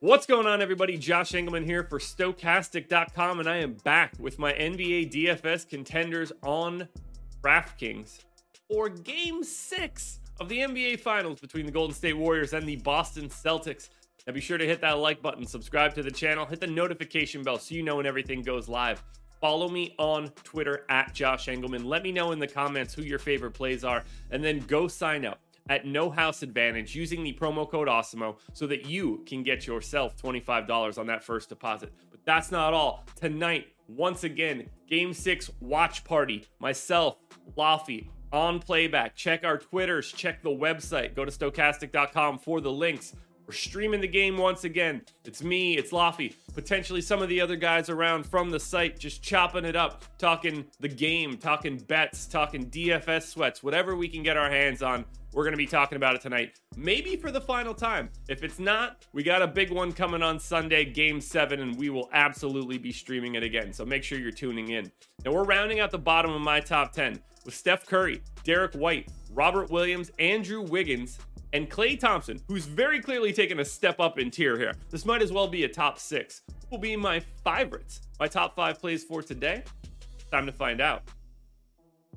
What's going on, everybody? Josh Engleman here for Awesemo.com, and I am back with my NBA DFS contenders on DraftKings for Game 6 of the NBA Finals between the Golden State Warriors and the Boston Celtics. Now, be sure to hit that like button, subscribe to the channel, hit the notification bell so you know when everything goes live. Follow me on Twitter at Josh Engleman. Let me know in the comments who your favorite plays are, and then go sign up at No House Advantage using the promo code AWESEMO so that you can get yourself $25 on that first deposit. But that's not all. Tonight, once again, Game 6 watch party. Myself, Laffy, on playback. Check our Twitters, check the website. Go to awesemo.com for the links. We're streaming the game once again. It's me, it's Laffy, potentially some of the other guys around from the site, just chopping it up, talking the game, talking bets, talking DFS sweats, whatever we can get our hands on. We're going to be talking about it tonight, maybe for the final time. If it's not, we got a big one coming on Sunday, game seven, and we will absolutely be streaming it again. So make sure you're tuning in. Now, we're rounding out the bottom of my top 10 with Steph Curry, Derrick White, Robert Williams, Andrew Wiggins, and Klay Thompson, who's very clearly taken a step up in tier here. This might as well be a top six. Will be my favorites. My top five plays for today. Time to find out.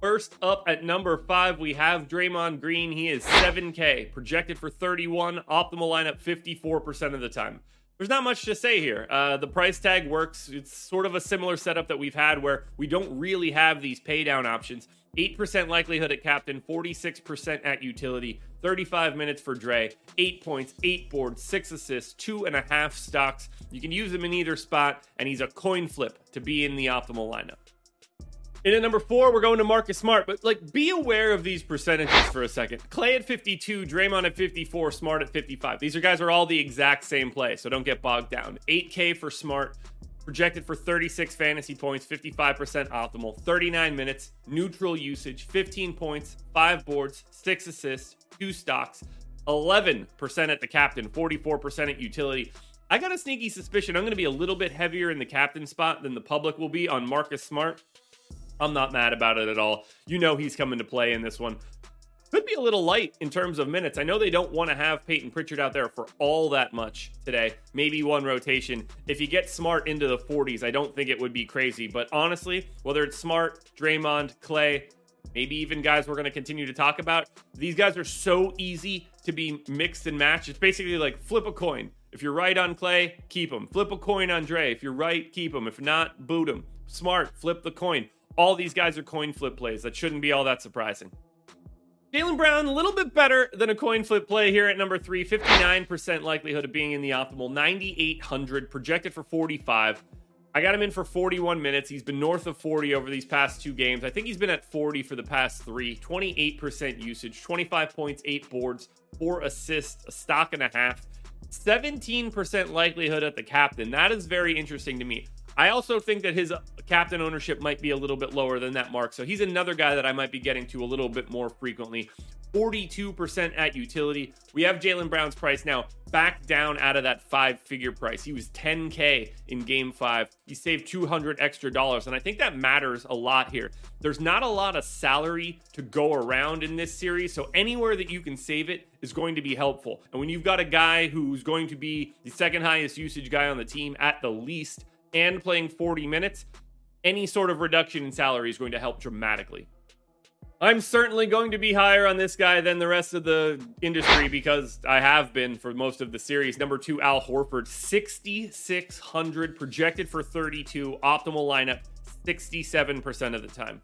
First up at number five, we have Draymond Green. He is 7K, projected for 31, optimal lineup 54% of the time. There's not much to say here. Uh, the price tag works. It's sort of a similar setup that we've had where we don't really have these pay down options. 8% likelihood at captain, 46% at utility, 35 minutes for Dre, 8 points, 8 boards, 6 assists, 2.5 stocks. You can use him in either spot, and he's a coin flip to be in the optimal lineup. In at number four, we're going to Marcus Smart, but like be aware of these percentages for a second. Klay at 52, Draymond at 54, Smart at 55. These are guys are all the exact same play, so don't get bogged down. 8K for Smart, projected for 36 fantasy points, 55% optimal, 39 minutes, neutral usage, 15 points, 5 boards, 6 assists, 2 stocks, 11% at the captain, 44% at utility. I got a sneaky suspicion I'm going to be a little bit heavier in the captain spot than the public will be on Marcus Smart. I'm not mad about it at all. You know he's coming to play in this one. A little light in terms of minutes. I know they don't want to have Payton Pritchard out there for all that much today. Maybe one rotation. If you get Smart into the 40s, I don't think it would be crazy. But honestly, whether it's Smart, Draymond, Klay, maybe even guys we're going to continue to talk about, these guys are so easy to be mixed and matched. It's basically like flip a coin. If you're right on Klay, keep him. Flip a coin on Dre. If you're right, keep him. If not, boot him. Smart, flip the coin all these guys are coin flip plays. That shouldn't be all that surprising. Jaylen Brown, a little bit better than a coin flip play here at number three. 59% likelihood of being in the optimal. 9,800 projected for 45. I got him in for 41 minutes. He's been north of 40 over these past two games. I think he's been at 40 for the past three. 28% usage, 25 points, eight boards, four assists, a stock and a half. 17% likelihood at the captain. That is very interesting to me. I also think that his uh, captain ownership might be a little bit lower than that mark. So he's another guy that I might be getting to a little bit more frequently. 42% at utility. We have Jaylen Brown's price now back down out of that five figure price. He was 10K in game five. He saved 200 extra dollars. And I think that matters a lot here. There's not a lot of salary to go around in this series. So anywhere that you can save it is going to be helpful. And when you've got a guy who's going to be the second highest usage guy on the team at the least, and playing 40 minutes, any sort of reduction in salary is going to help dramatically. I'm certainly going to be higher on this guy than the rest of the industry because I have been for most of the series. Number two, Al Horford, 6,600 projected for 32, optimal lineup 67% of the time.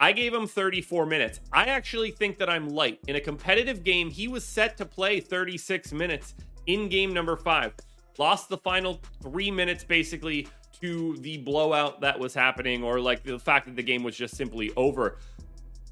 I gave him 34 minutes. I actually think that I'm light. In a competitive game, he was set to play 36 minutes in game number five. Lost the final three minutes basically to the blowout that was happening or like the fact that the game was just simply over.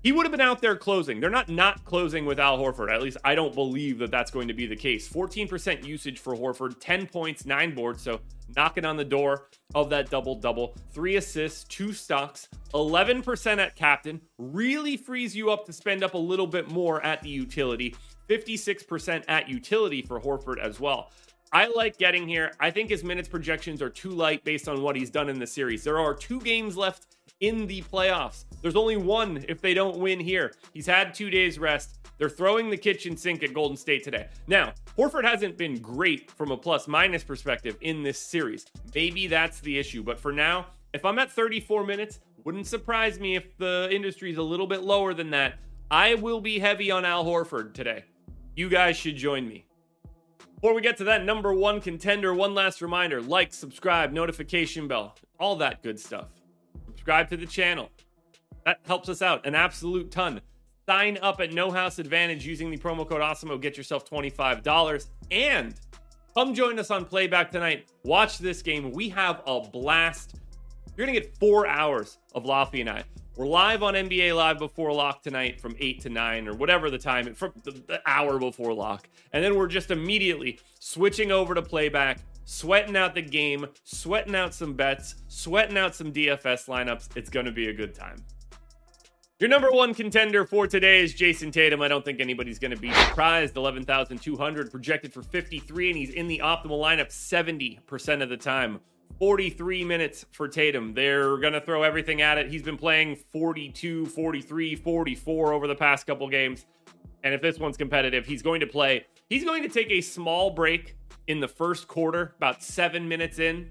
He would have been out there closing. They're not not closing with Al Horford. At least I don't believe that that's going to be the case. 14% usage for Horford, 10 points, 9 boards, so knocking on the door of that double double. 3 assists, 2 stocks, 11% at captain. Really frees you up to spend up a little bit more at the utility. 56% at utility for Horford as well. I like getting here. I think his minutes projections are too light based on what he's done in the series. There are two games left in the playoffs. There's only one if they don't win here. He's had two days rest. They're throwing the kitchen sink at Golden State today. Now, Horford hasn't been great from a plus minus perspective in this series. Maybe that's the issue. But for now, if I'm at 34 minutes, wouldn't surprise me if the industry is a little bit lower than that. I will be heavy on Al Horford today. You guys should join me. Before we get to that number one contender, one last reminder like, subscribe, notification bell, all that good stuff. Subscribe to the channel. That helps us out an absolute ton. Sign up at No House Advantage using the promo code AWESEMO. Get yourself $25. And come join us on playback tonight. Watch this game. We have a blast. You're going to get four hours of Laffy and I. We're live on NBA Live before lock tonight from 8 to 9 or whatever the time, from the hour before lock. And then we're just immediately switching over to playback, sweating out the game, sweating out some bets, sweating out some DFS lineups. It's going to be a good time. Your number one contender for today is Jayson Tatum. I don't think anybody's going to be surprised. 11,200 projected for 53, and he's in the optimal lineup 70% of the time. 43 minutes for Tatum. They're going to throw everything at it. He's been playing 42, 43, 44 over the past couple games. And if this one's competitive, he's going to play. He's going to take a small break in the first quarter, about seven minutes in.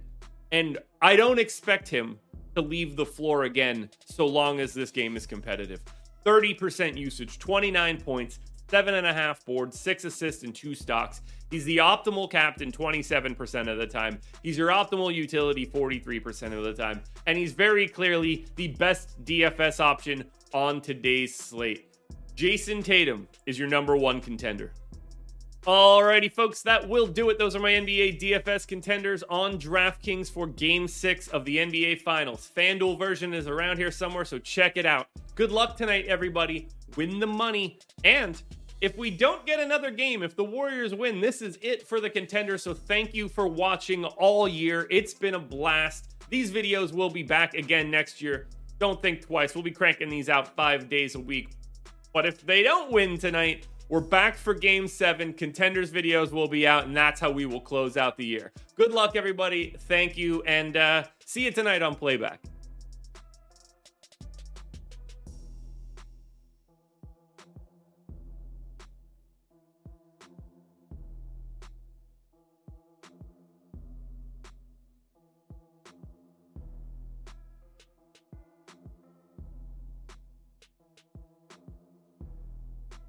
And I don't expect him to leave the floor again so long as this game is competitive. 30% usage, 29 points, seven and a half boards, six assists, and two stocks. He's the optimal captain 27% of the time. He's your optimal utility 43% of the time. And he's very clearly the best DFS option on today's slate. Jayson Tatum is your number one contender. Alrighty, folks, that will do it. Those are my NBA DFS contenders on DraftKings for Game 6 of the NBA Finals. FanDuel version is around here somewhere, so check it out. Good luck tonight, everybody. Win the money. And if we don't get another game, if the Warriors win, this is it for the contender. So thank you for watching all year. It's been a blast. These videos will be back again next year. Don't think twice. We'll be cranking these out five days a week. But if they don't win tonight, we're back for game seven. Contenders videos will be out, and that's how we will close out the year. Good luck, everybody. Thank you, and uh, see you tonight on Playback.